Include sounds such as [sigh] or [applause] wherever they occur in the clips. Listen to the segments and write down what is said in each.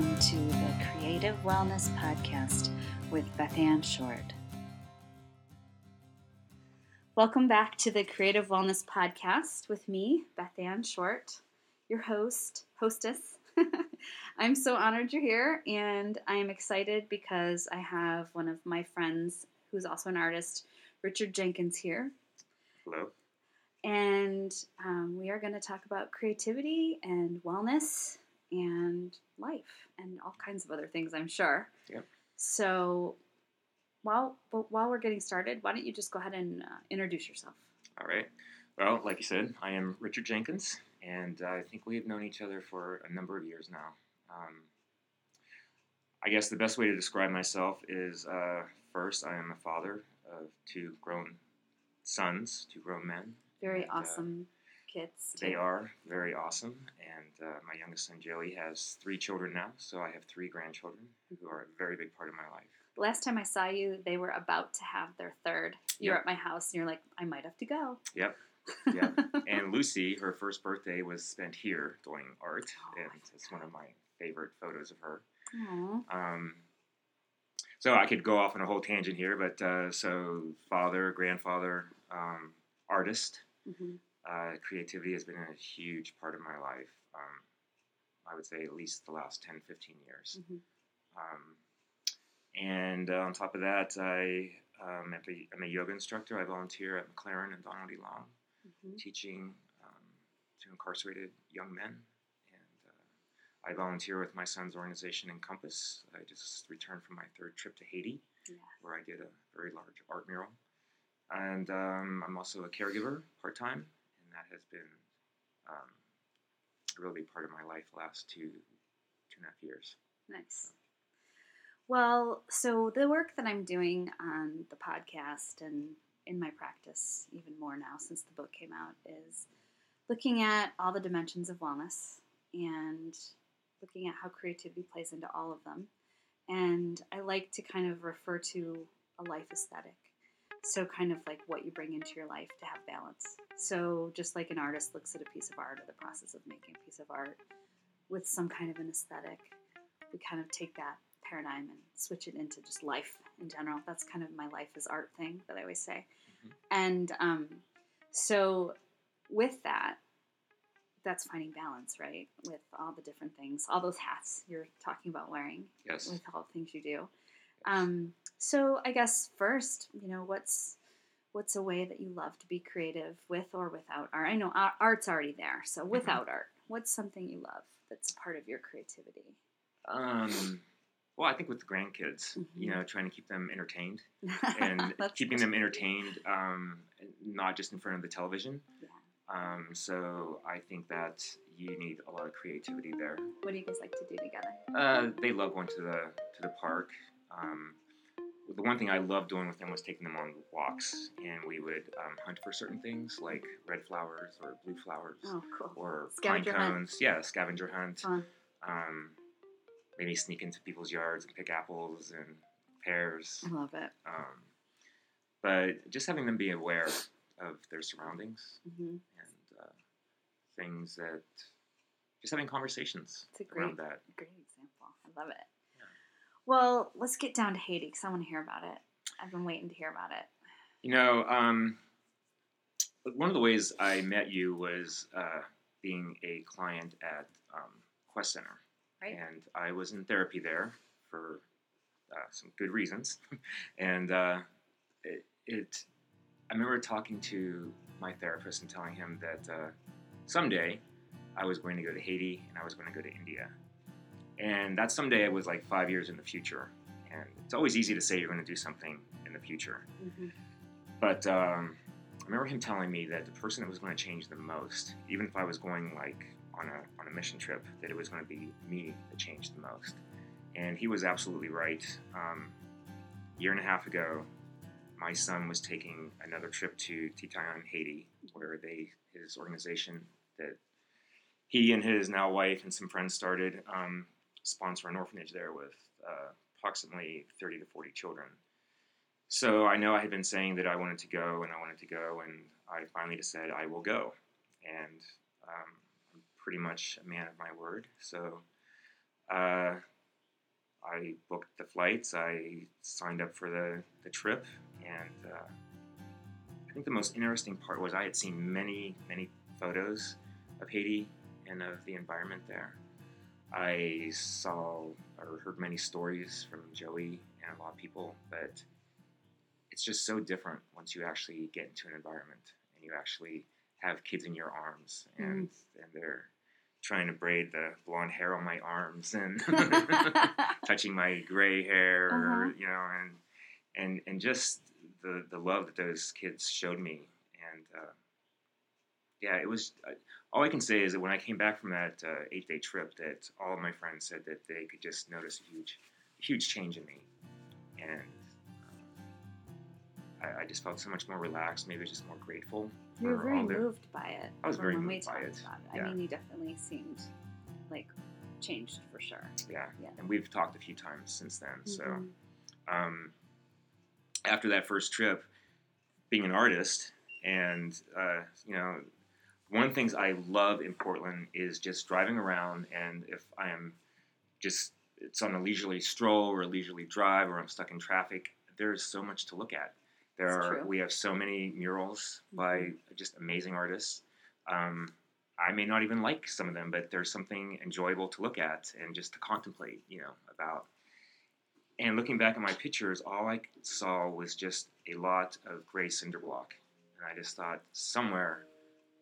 Welcome to the Creative Wellness Podcast with Beth Ann Short. Welcome back to the Creative Wellness Podcast with me, Beth Ann Short, your host, hostess. [laughs] I'm so honored you're here, and I'm excited because I have one of my friends who's also an artist, Richard Jenkins, here. Hello. And um, we are going to talk about creativity and wellness and life and all kinds of other things, I'm sure. Yep. So, while but while we're getting started, why don't you just go ahead and uh, introduce yourself? All right. Well, like you said, I am Richard Jenkins, and I think we have known each other for a number of years now. Um, I guess the best way to describe myself is uh, first, I am a father of two grown sons, two grown men. Very And, uh, kids. They are very awesome, and uh, my youngest son Joey has three children now, so I have three grandchildren who are a very big part of my life. Last time I saw you, they were about to have their third. You were Yep. at my house, and you're like, I might have to go. Yep. Yep. [laughs] and Lucy, her first birthday was spent here doing art, Oh, and it's one of my favorite photos of her. Um, so I could go off on a whole tangent here, but uh, so father, grandfather, um, artist, Mhm. Uh, creativity has been a huge part of my life. Um, I would say at least the last 10, 15 years. Mhm. Um, and uh, on top of that, I, um, am a- I'm a yoga instructor. I volunteer at MacLaren and Donald E. Long, Mhm. teaching um, to incarcerated young men. And uh, I volunteer with my son's organization, Encompass. I just returned from my third trip to Haiti, Yeah. where I did a very large art mural. And um, I'm also a caregiver part time, that has been um, really part of my life last two, two and a half years. Nice. Well, so the work that I'm doing on the podcast and in my practice, even more now since the book came out, is looking at all the dimensions of wellness and looking at how creativity plays into all of them. And I like to kind of refer to a life aesthetic. So, kind of like what you bring into your life to have balance. So, just like an artist looks at a piece of art or the process of making a piece of art with some kind of an aesthetic, we kind of take that paradigm and switch it into just life in general. That's kind of my life is art thing that I always say. Mhm. And um, so, with that, that's finding balance, right? With all the different things, all those hats you're talking about wearing, Yes. with all the things you do. Um, so, I guess first, you know, what's what's a way that you love to be creative with or without art? I know art's already there, so without art, what's something you love that's a part of your creativity? Um, well, I think with the grandkids, Mhm. you know, trying to keep them entertained [laughs] and keeping them entertained, um, not just in front of the television. Yeah. Um, so I think that you need a lot of creativity there. What do you guys like to do together? Uh, they love going to the to the park. Um, the one thing I loved doing with them was taking them on walks, and we would um, hunt for certain things like red flowers or blue flowers Oh, cool. or Scavenger pine hunt. cones. Yeah, scavenger hunt. Fun. Um, maybe sneak into people's yards and pick apples and pears. I love it. Um, but just having them be aware of their surroundings hmm and uh, things that just having conversations It's a great, around that. great example. I love it. Well, let's get down to Haiti because I want to hear about it. I've been waiting to hear about it. You know, um, one of the ways I met you was uh, being a client at um, Quest Center. Right. And I was in therapy there for uh, some good reasons. [laughs] and uh, it, it, I remember talking to my therapist and telling him that uh, someday I was going to go to Haiti and I was going to go to India. And that someday it was like five years in the future. And it's always easy to say you're going to do something in the future. hmm But um, I remember him telling me that the person that was going to change the most, even if I was going like on a on a mission trip, that it was going to be me that changed the most. And he was absolutely right. Um, a year and a half ago, my son was taking another trip to Titanyen, Haiti, where they his organization that he and his now wife and some friends started um, sponsor an orphanage there with uh, approximately 30 to 40 children. So I know I had been saying that I wanted to go and I wanted to go, and I finally just said I will go. And um, I'm pretty much a man of my word. So uh, I booked the flights. I signed up for the, the trip, and uh, I think the most interesting part was I had seen many, many photos of Haiti and of the environment there. I saw or heard many stories from Joey and a lot of people, but it's just so different once you actually get into an environment and you actually have kids in your arms and and they're trying to braid the blonde hair on my arms and [laughs] [laughs] touching my gray hair, Uh-huh. you know, and and and just the the love that those kids showed me, and uh, yeah, it was. Uh, all I can say is that when I came back from that uh, eight day trip, that all of my friends said that they could just notice a huge, huge change in me, and. uh, I, I just felt so much more relaxed, maybe just more grateful. You were very the- moved by it. I was very when we moved by it, it. yeah. I mean, you definitely seemed like changed for sure. Yeah. Yeah. And we've talked a few times since then. So Mhm. um, after that first trip, being an artist, and uh, you know, one of the things I love in Portland is just driving around, and if I am just it's on a leisurely stroll or a leisurely drive, or I'm stuck in traffic, there's so much to look at. There It's are true. Mm-hmm. we have so many murals by just amazing artists. Um, I may not even like some of them, but there's something enjoyable to look at and just to contemplate, you know, about. And looking back at my pictures, all I saw was just a lot of gray cinder block, and I just thought somewhere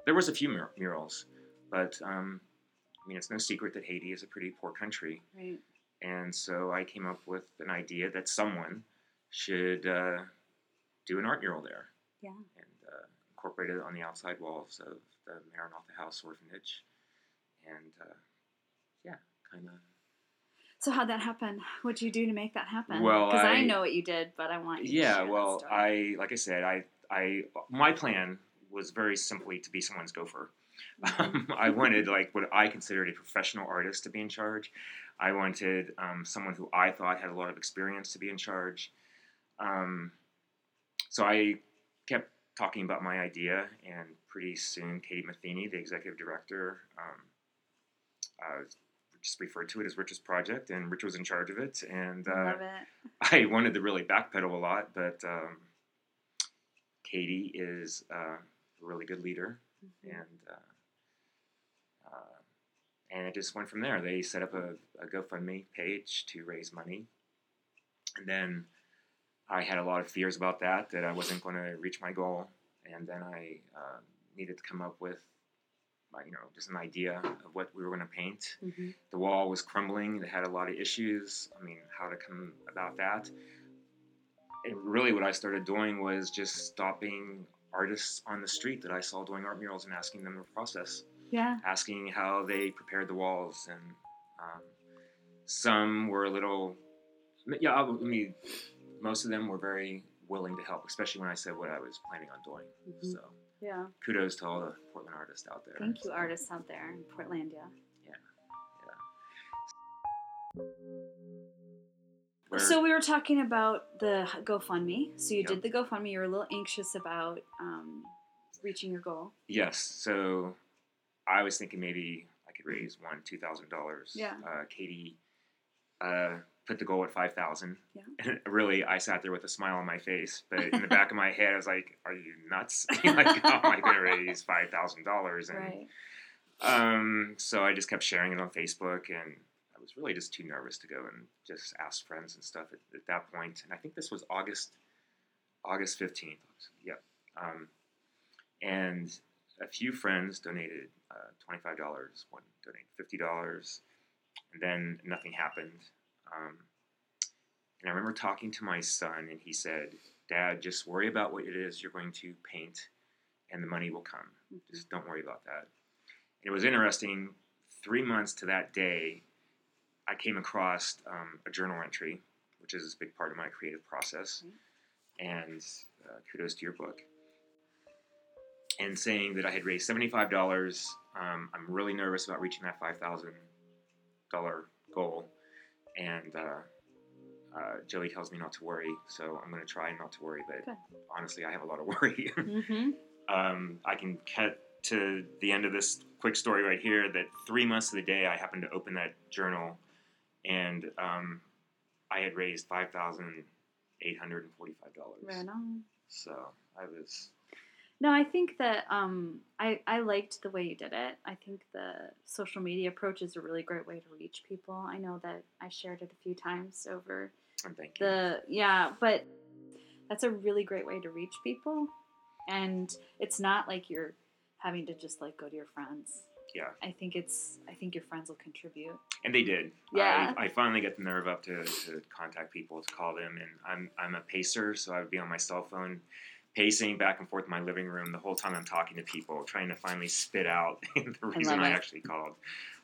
there was a few mur- murals, but um, I mean, it's no secret that Haiti is a pretty poor country, Right. and so I came up with an idea that someone should uh, do an art mural there Yeah. and uh, incorporate it on the outside walls of the Maranatha House Orphanage. And uh, yeah, kind of. So how'd that happen? What'd you do to make that happen? Well, because I, I- know what you did, but I want you. to Yeah, well. I like I said, I I my plan was very simply to be someone's gopher. Um, I wanted like what I considered a professional artist to be in charge. I wanted um, someone who I thought had a lot of experience to be in charge. Um, so I kept talking about my idea, and pretty soon Katie Matheny, the executive director, um, uh, just referred to it as Rich's project, and Rich was in charge of it. And uh, Love it. I wanted to really backpedal a lot, but um, Katie is uh, a really good leader, Mhm. and uh, uh, and it just went from there. They set up a, a GoFundMe page to raise money, and then I had a lot of fears about that that I wasn't going to reach my goal, and then I uh, needed to come up with. My, you know, just an idea of what we were going to paint, Mhm. the wall was crumbling. It had a lot of issues. I mean, how to come about that. Really, what I started doing was just stopping artists on the street that I saw doing art murals and asking them their process, Yeah. asking how they prepared the walls. And um, some were a little, yeah, I mean, most of them were very willing to help, especially when I said what I was planning on doing. Mhm. So Yeah. kudos to all the Portland artists out there. Thank you, So, artists out there in Portlandia. Where- So we were talking about the GoFundMe. So you Yep. did the GoFundMe. You were a little anxious about um, reaching your goal. Yes. So I was thinking maybe I could raise one, two thousand dollars. Yeah. Uh, Katie uh, put the goal at five thousand. Yeah. And [laughs] really, I sat there with a smile on my face, but in the [laughs] back of my head, I was like, "Are you nuts? [laughs] like, how am I going to raise five thousand dollars?" And Right. um, so I just kept sharing it on Facebook, and was really just too nervous to go and just ask friends and stuff at, at that point. And I think this was August, August fifteenth. Yep. Um, and a few friends donated uh, twenty five dollars. One donated fifty dollars, and then nothing happened. Um, and I remember talking to my son, and he said, "Dad, just worry about what it is you're going to paint, and the money will come. Just don't worry about that." And it was interesting. Three months to that day, I came across um, a journal entry, which is a big part of my creative process. And uh, kudos to your book. And saying that I had raised seventy-five dollars. Um, I'm really nervous about reaching that five thousand dollar goal, and uh, uh, Joey tells me not to worry, so I'm going to try not to worry. But Good. honestly, I have a lot of worry. [laughs] Mm-hmm. um, I can cut to the end of this quick story right here that three months of the day I happened to open that journal and um, I had raised five thousand eight hundred and forty-five dollars. Right on. So I was No, I think that um, I I liked the way you did it. I think the social media approach is a really great way to reach people. I know that I shared it a few times over I'm thinking. the yeah, but that's a really great way to reach people, and it's not like you're having to just like go to your friends. Yeah. I think it's I think your friends will contribute. And they did. Yeah. I, I finally got the nerve up to, to contact people to call them, and I'm I'm a pacer, so I would be on my cell phone, pacing back and forth in my living room the whole time I'm talking to people, trying to finally spit out [laughs] the reason love I actually called.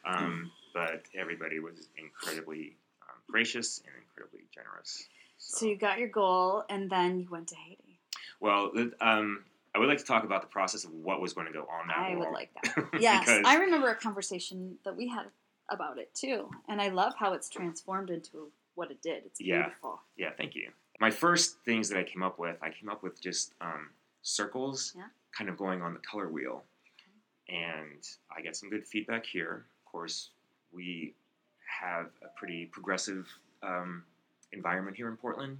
Um, but everybody was incredibly um, gracious and incredibly generous. So you got your goal, and then you went to Haiti. well, um, I would like to talk about the process of what was going to go on that I would like that. [laughs] Yes, I remember a conversation that we had about it too, and I love how it's transformed into what it did. It's beautiful. Yeah, yeah thank you. My first things that I came up with, I came up with just um, circles, Yeah. kind of going on the color wheel. And I got some good feedback here. Of course, we have a pretty progressive um, environment here in Portland.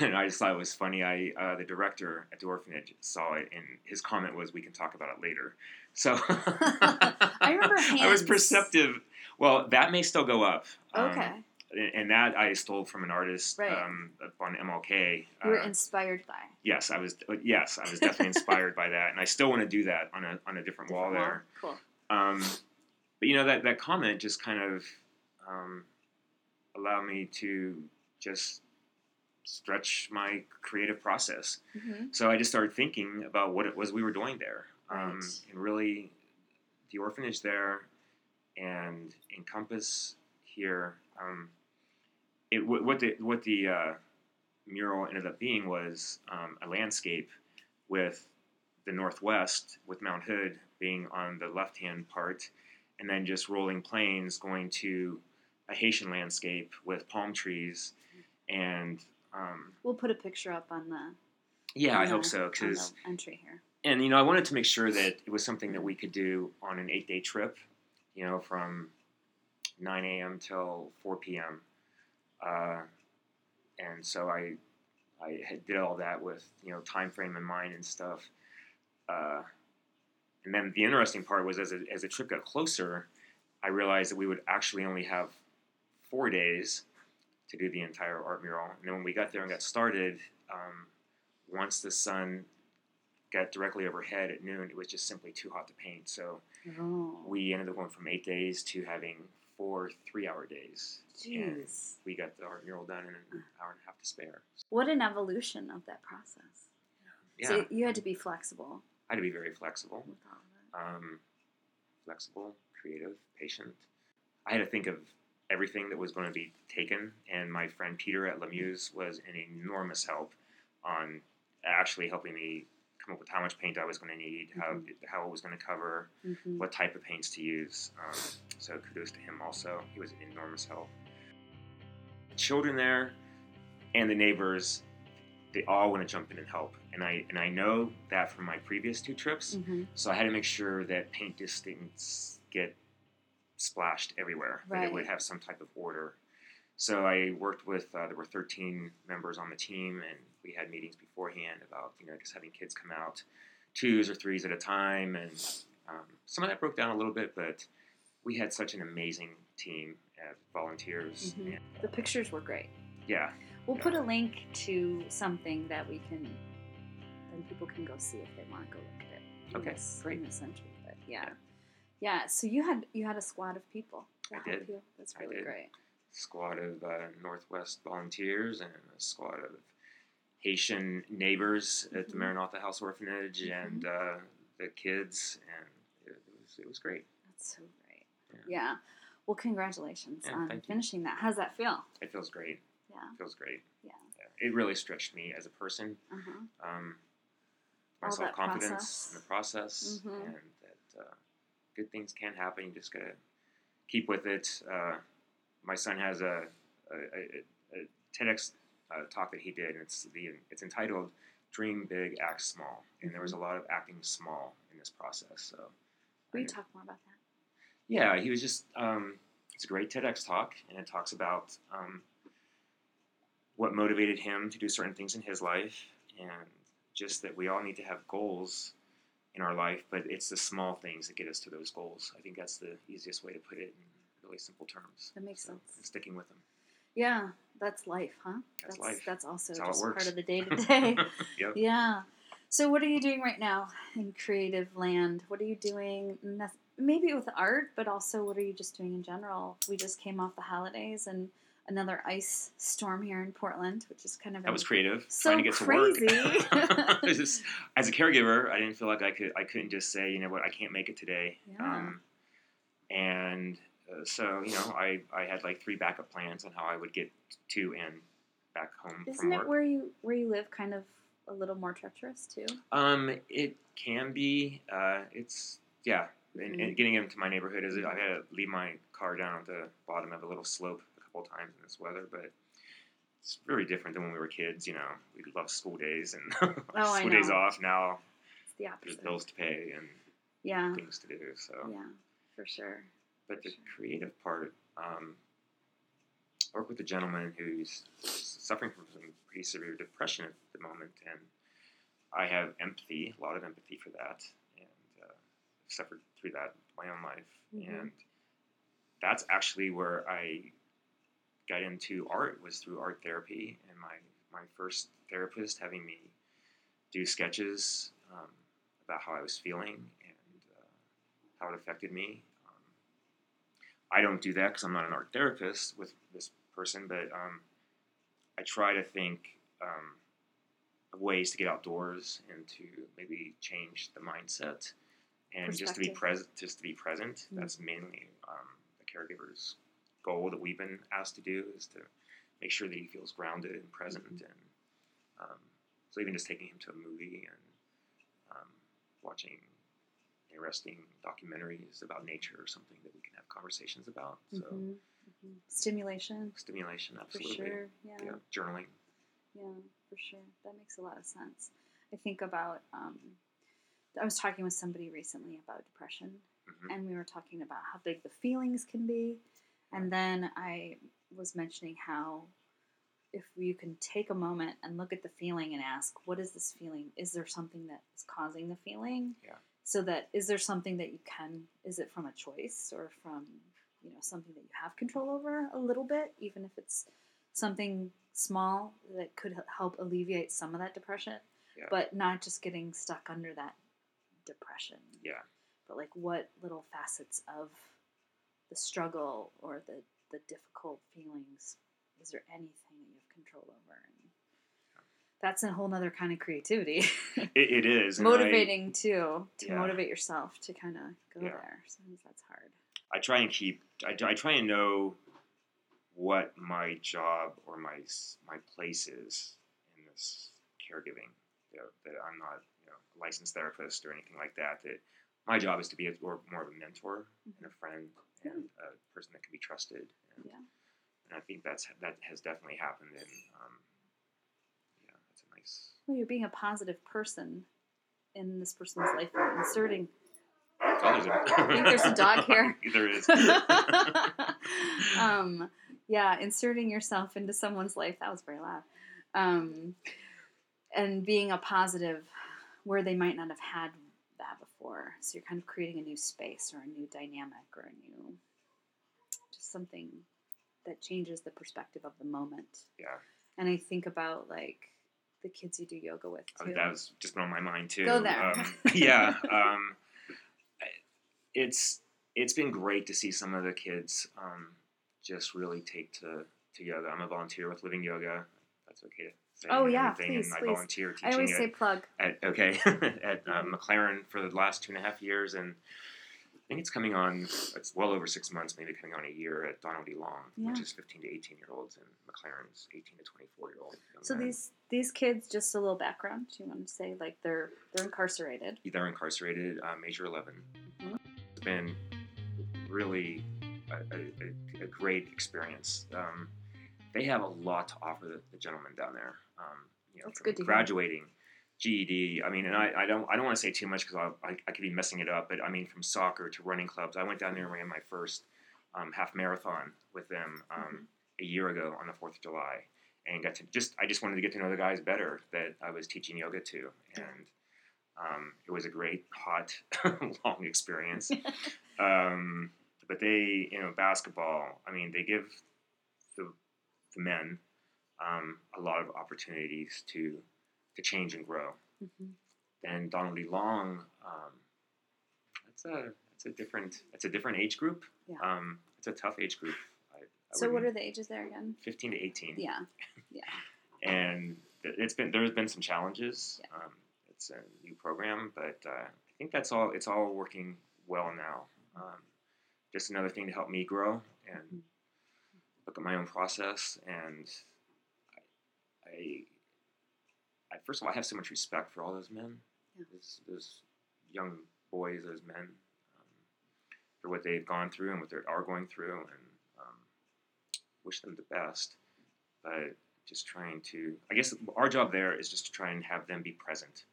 And I just thought it was funny. I uh, the director at the orphanage saw it, and his comment was, "We can talk about it later." So [laughs] I remember I was perceptive. Well, that may still go up. Um, Okay, and and that I stole from an artist Right. um, on MLK. you were Uh, inspired by. yes, I was. uh, Yes, I was definitely inspired by that, and I still want to do that on a on a different wall there. Cool. Um, but you know that that comment just kind of um, allowed me to just stretch my creative process. hmm So I just started thinking about what it was we were doing there, um, Right. and really the orphanage there and Encompass here. Um, it wh- what the what the uh, mural ended up being was um, a landscape with the northwest, with Mount Hood being on the left hand part, and then just rolling plains going to a Haitian landscape with palm trees and um, We'll put a picture up on the. yeah, on I hope so. Because entry here. and you know, I wanted to make sure that it was something that we could do on an eight-day trip. You know, from 9 a.m. till 4 p.m. Uh, and so I I had, did all that with you know time frame in mind and stuff. Uh, and then the interesting part was as, a, as the trip got closer, I realized that we would actually only have four days to do the entire art mural. And then when we got there and got started, um, once the sun got directly overhead at noon, it was just simply too hot to paint. So Oh, we ended up going from eight days to having four three-hour days. And jeez! we got the art mural done in an hour and a half to spare. What an evolution of that process. Yeah, So you had to be flexible I had to be very flexible, with all of it. um, flexible, creative, patient. I had to think of everything that was going to be taken, and my friend Peter at Lemuse was an enormous help on actually helping me come up with how much paint I was going to need, how Mhm. how it was going to cover, Mhm. what type of paints to use. Um, so kudos to him also. He was an enormous help. Children there and the neighbors, they all want to jump in and help. And I and I know that from my previous two trips. Mhm. So I had to make sure that paint didn't get splashed everywhere. That it would have some type of order. So I worked with uh, there were 13 members on the team, and we had meetings beforehand about you know just having kids come out twos or threes at a time, and um, some of that broke down a little bit, but we had such an amazing team of volunteers. Mhm. And, The pictures were great. yeah, We'll Yeah. put a link to something that we can, then people can go see if they want to go look at it. Okay, this- great. In this entry, but yeah. Yeah. Yeah, So you had you had a squad of people. I did. You. That's really great. squad of uh, Northwest volunteers and a squad of Haitian neighbors at the Mhm. Maranatha House Orphanage Mhm. and uh, the kids, and it, it was it was great. That's so great. Yeah. Yeah. Well, congratulations Yeah, on thank you. finishing that. How's that feel? It feels great. Yeah. It feels great. Yeah. It really stretched me as a person. Uh huh. Um, my self confidence in the process, Mhm. and that uh, good things can happen. You just gotta keep with it. Uh, my son has a, a, a, a TEDx uh, talk that he did, and it's the it's entitled "Dream Big, Act Small," and there was a lot of acting small in this process. So, you talk more about that? yeah, he was just um, it's a great TEDx talk, and it talks about um, what motivated him to do certain things in his life, and just that we all need to have goals in our life, but it's the small things that get us to those goals. I think that's the easiest way to put it in really simple terms. That makes So, sense. and sticking with them. Yeah, that's life, huh? That's life. That's also That's just part of the day to [laughs] day. [laughs] Yeah. So, what are you doing right now in creative land? What are you doing? Maybe with art, but also what are you just doing in general? We just came off the holidays and another ice storm here in Portland, which is kind of That was creative. So trying to get crazy. to work. [laughs] [laughs] Just- as a caregiver, I didn't feel like I could. I couldn't just say, you know what, I can't make it today. Yeah. Um, and uh, so, you know, I, I had like three backup plans on how I would get to and back home Isn't it where you where you live kind of a little more treacherous too? Um, it can be. Uh, it's yeah. And, Mhm. and getting into my neighborhood is I had to leave my car down at the bottom of a little slope couple times in this weather, but it's very different than when we were kids. You know, we love school days and [laughs] Oh, school days off. Now It's the there's bills to pay and Yeah. things to do. So, Yeah, for sure. but the sure. creative part, um, I work with a gentleman who's suffering from some pretty severe depression at the moment, and I have empathy, a lot of empathy for that, and uh, suffered through that my own life, Mhm. and that's actually where I got into art was through art therapy, and my my first therapist having me do sketches um, about how I was feeling and uh, how it affected me. Um, I don't do that because I'm not an art therapist with this person, but um, I try to think um, of ways to get outdoors and to maybe change the mindset and just to be present. Just to be present. Mm. That's mainly um, the caregiver's goal that we've been asked to do is to make sure that he feels grounded and present. Mhm. And um, so even just taking him to a movie and um, watching interesting documentaries about nature or something that we can have conversations about. So Mhm, mhm. Stimulation, stimulation, for absolutely. sure. Yeah. Yeah, journaling. Yeah, for sure. That makes a lot of sense. I think about, um, I was talking with somebody recently about depression, Mhm. and we were talking about how big the feelings can be. And then I was mentioning how if you can take a moment and look at the feeling and ask, what is this feeling? Is there something that is causing the feeling? Yeah. So that is there something that you can, is it from a choice or from, you know, something that you have control over a little bit, even if it's something small that could help alleviate some of that depression, Yeah. but not just getting stuck under that depression Yeah. but like what little facets of the struggle or the, the difficult feelings is there anything that you have control over and that's a whole nother kind of creativity [laughs] It, it is and I- motivating too to Yeah. motivate yourself to kind of go Yeah. there sometimes that's hard I try and keep. I, I try and know what my job or my my place is in this caregiving. You know, that I'm not you know a licensed therapist or anything like that. That my job is to be a, more, more of a mentor and a mm-hmm. friend and a person that can be trusted. And, Yeah. and I think that's that has definitely happened. And um, yeah, that's a nice. well you're being a positive person in this person's life and inserting Oh, there's think there's a dog here. [laughs] there is. [laughs] um, yeah, inserting yourself into someone's life. That was very loud. Um, and being a positive where they might not have had before. So you're kind of creating a new space or a new dynamic or a new, just something that changes the perspective of the moment. yeah. And I think about like the kids you do yoga with Oh, too. that was just on my mind too. Go there. Um, [laughs] yeah, um, it's it's been great to see some of the kids um, just really take to, to yoga. I'm a volunteer with Living Yoga. That's okay to say. Oh, yeah, please, and I please. volunteer teaching I always say plug. at okay [laughs] at uh, MacLaren for the last two and a half years, and I think it's coming on. It's well over six months, maybe coming on a year at Donald E. Long, which is 15 to 18 year olds, and MacLaren's 18 to 24 year old. So men. these these kids, just a little background. Do you want to say like they're they're incarcerated? they're incarcerated, uh, major 11. Mhm. It's been really a, a, a- a great experience. Um, they have a lot to offer the, the gentlemen down there. Um, you know, That's good hear. graduating, GED. I mean, and I, I don't I don't want to say too much because I, I, could be messing it up. But I mean, from soccer to running clubs, I went down there and ran my first um, half marathon with them um, Mhm. a year ago on the Fourth of July, and got to just I just wanted to get to know the guys better that I was teaching yoga to, and um, it was a great, hot, [laughs] long experience. [laughs] um, but they, you know, basketball. I mean, they give the the men um, a lot of opportunities to to change and grow. Mhm. Donald Lee Long, um, that's a that's a different that's a different age group. Yeah. Um, it's a tough age group. I, I So what are the ages there again? 15 to 18? Yeah. Yeah. [laughs] and it's been there's been some challenges. Yeah. Um, it's a new program, but uh, I think that's all. It's all working well now. Um, just another thing to help me grow and Mhm. look at my own process. And I, I, first of all, I have so much respect for all those men, Yeah. those, those young boys, those men, um, for what they've gone through and what they are going through, and um, wish them the best. But just trying to i guess our job there is just to try and have them be present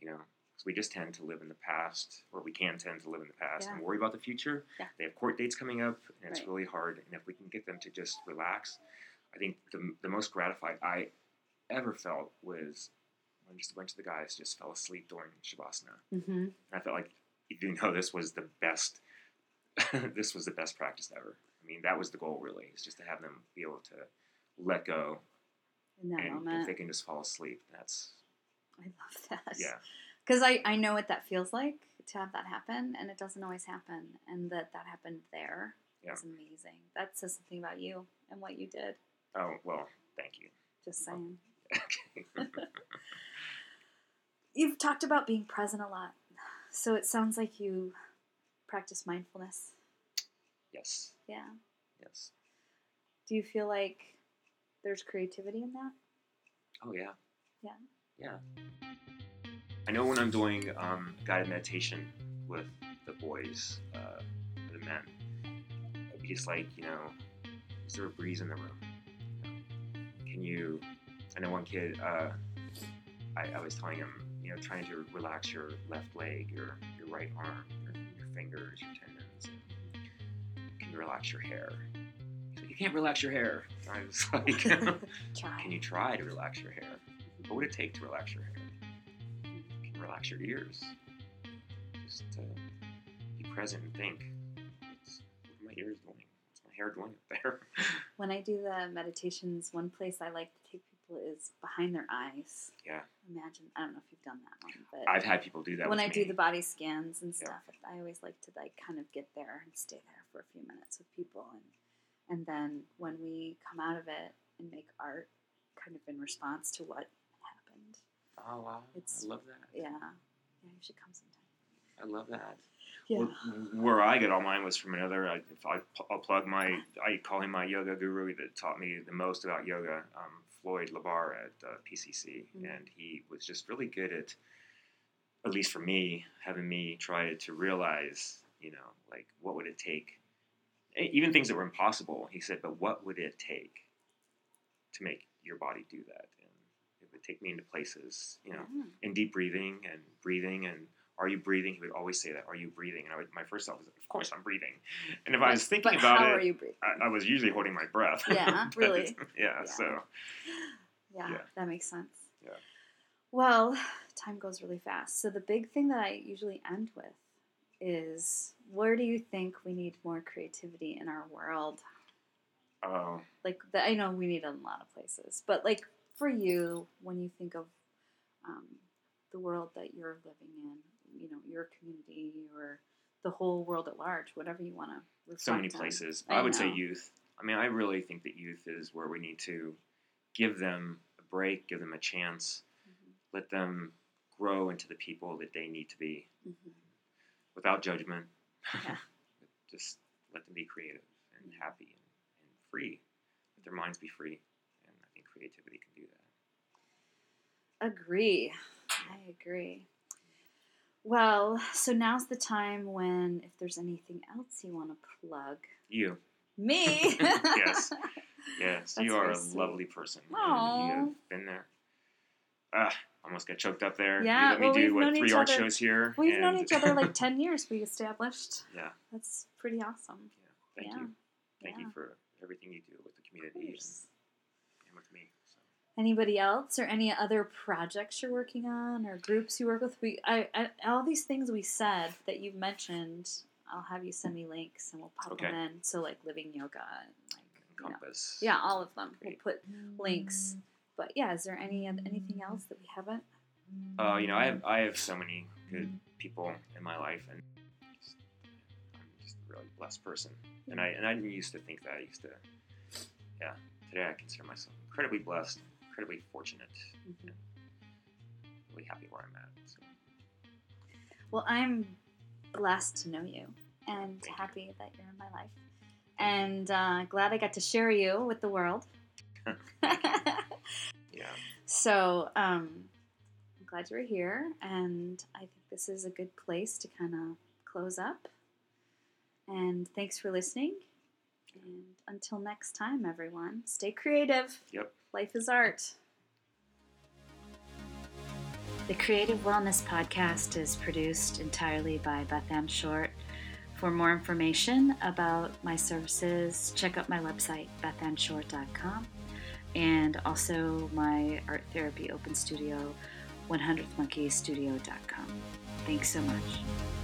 you know we just tend to live in the past or we can tend to live in the past and worry about the future Yeah. they have court dates coming up and it's Right. really hard and if we can get them to just relax i think the, the most gratified i ever felt was when just a bunch of the guys just fell asleep during shavasana Mm-hmm. and i felt like you know this was the best [laughs] this was the best practice ever i mean that was the goal really is just to have them be able to let go In that and if they can just fall asleep, that's I love that. yeah, Because I, I know what that feels like to have that happen, and it doesn't always happen. And that that happened there Yeah. is amazing. That says something about you and what you did. Oh well, thank you. Just saying. Okay. [laughs] [laughs] You've talked about being present a lot. So it sounds like you practice mindfulness. yes, Yeah. yes. Do you feel like there's creativity in that? Oh yeah. Yeah. Yeah. I know when I'm doing um, guided meditation with the boys, uh, the men, just like, you know, is there a breeze in the room? Can you? I know one kid. Uh, I, I was telling him, you know, trying to relax your left leg, your your right arm, your, your fingers, your tendons. Can you relax your hair? He's like, you can't relax your hair. I was [laughs] like, [laughs] can you try to relax your hair? What would it take to relax your hair? You can relax your ears. Just uh, be present and think. What's, what are my ears doing? Hair doing up there? [laughs] When I do the meditations, one place I like to take people is behind their eyes. Yeah. Imagine, I don't know if you've done that one, but I've had people do that when I me. do the body scans and Yeah. stuff, I always like to like kind of get there and stay there for a few minutes with people, and and then when we come out of it and make art, kind of in response to what happened. oh wow, It's- I love that. Yeah, yeah, you should come sometime. I love that. Yeah, where I get all mine was from another. I, if I, I'll plug my. I call him my yoga guru that taught me the most about yoga. Um, Floyd Labar at uh, PCC, Mhm. and he was just really good at, at least for me, having me try to realize, you know, like what would it take, even things that were impossible. He said, but what would it take to make your body do that? And it would take me into places, you know, Yeah. in deep breathing and breathing and are you breathing? He would always say that. Are you breathing? And I would, my first thought was, of course I'm breathing. And if I was thinking but about how it, are you breathing? I, I was usually holding my breath. Yeah, [laughs] But really? [laughs] Yeah, Yeah. So Yeah, Yeah. that makes sense. Yeah. Well, time goes really fast. So the big thing that I usually end with is where do you think we need more creativity in our world? uh, Like the, I know we need it in a lot of places, but like for you, when you think of um, the world that you're living in, you know, your community or the whole world at large, whatever you want to. so many places. I I, would say youth. I mean, I really think that youth is where we need to give them a break, give them a chance, let them grow into the people that they need to be Mm-hmm. without judgment. Yeah. [laughs] Just let them be creative and happy and, and free. Let their minds be free. And I think creativity can do that. Agree. I agree. Well, so now's the time when, if there's anything else you want to plug, You. me. [laughs] Yes. [laughs] Yes, That's you are a sweet. lovely person. and Aw. You have been there. Ah, almost got choked up there. Yeah, you let me well, do we've what known three art other- shows here. We've known and- each other like [laughs] 10 years, we established. yeah, That's pretty awesome. Yeah, Thank Yeah. you. Thank Yeah. you for everything you do with the community and, and with me. Anybody else or any other projects you're working on or groups you work with? We, I, I, all these things we said that you've mentioned, I'll have you send me links and we'll pop Okay. them in. So like living yoga and like you know. Compass. yeah, all of them. Great. We'll put links. But yeah, is there any anything else that we haven't? Uh, you know, I have I have so many good people in my life, and just, I'm just a really blessed person. And I and I didn't used to think that. I used to, yeah. Today I consider myself incredibly blessed, incredibly fortunate, Mhm. and really happy where I'm at. So, Well, I'm blessed to know you and Thank you. happy that you're in my life. And uh, glad I got to share you with the world. [laughs] yeah. so um, I'm glad you were here. And I think this is a good place to kind of close up. And thanks for listening. And until next time, everyone, stay creative. Yep. Life is art. The Creative Wellness Podcast is produced entirely by Beth Ann Short. For more information about my services, check out my website, bethannshort.com, and also my art therapy open studio, 100thmonkeystudio.com. Thanks so much.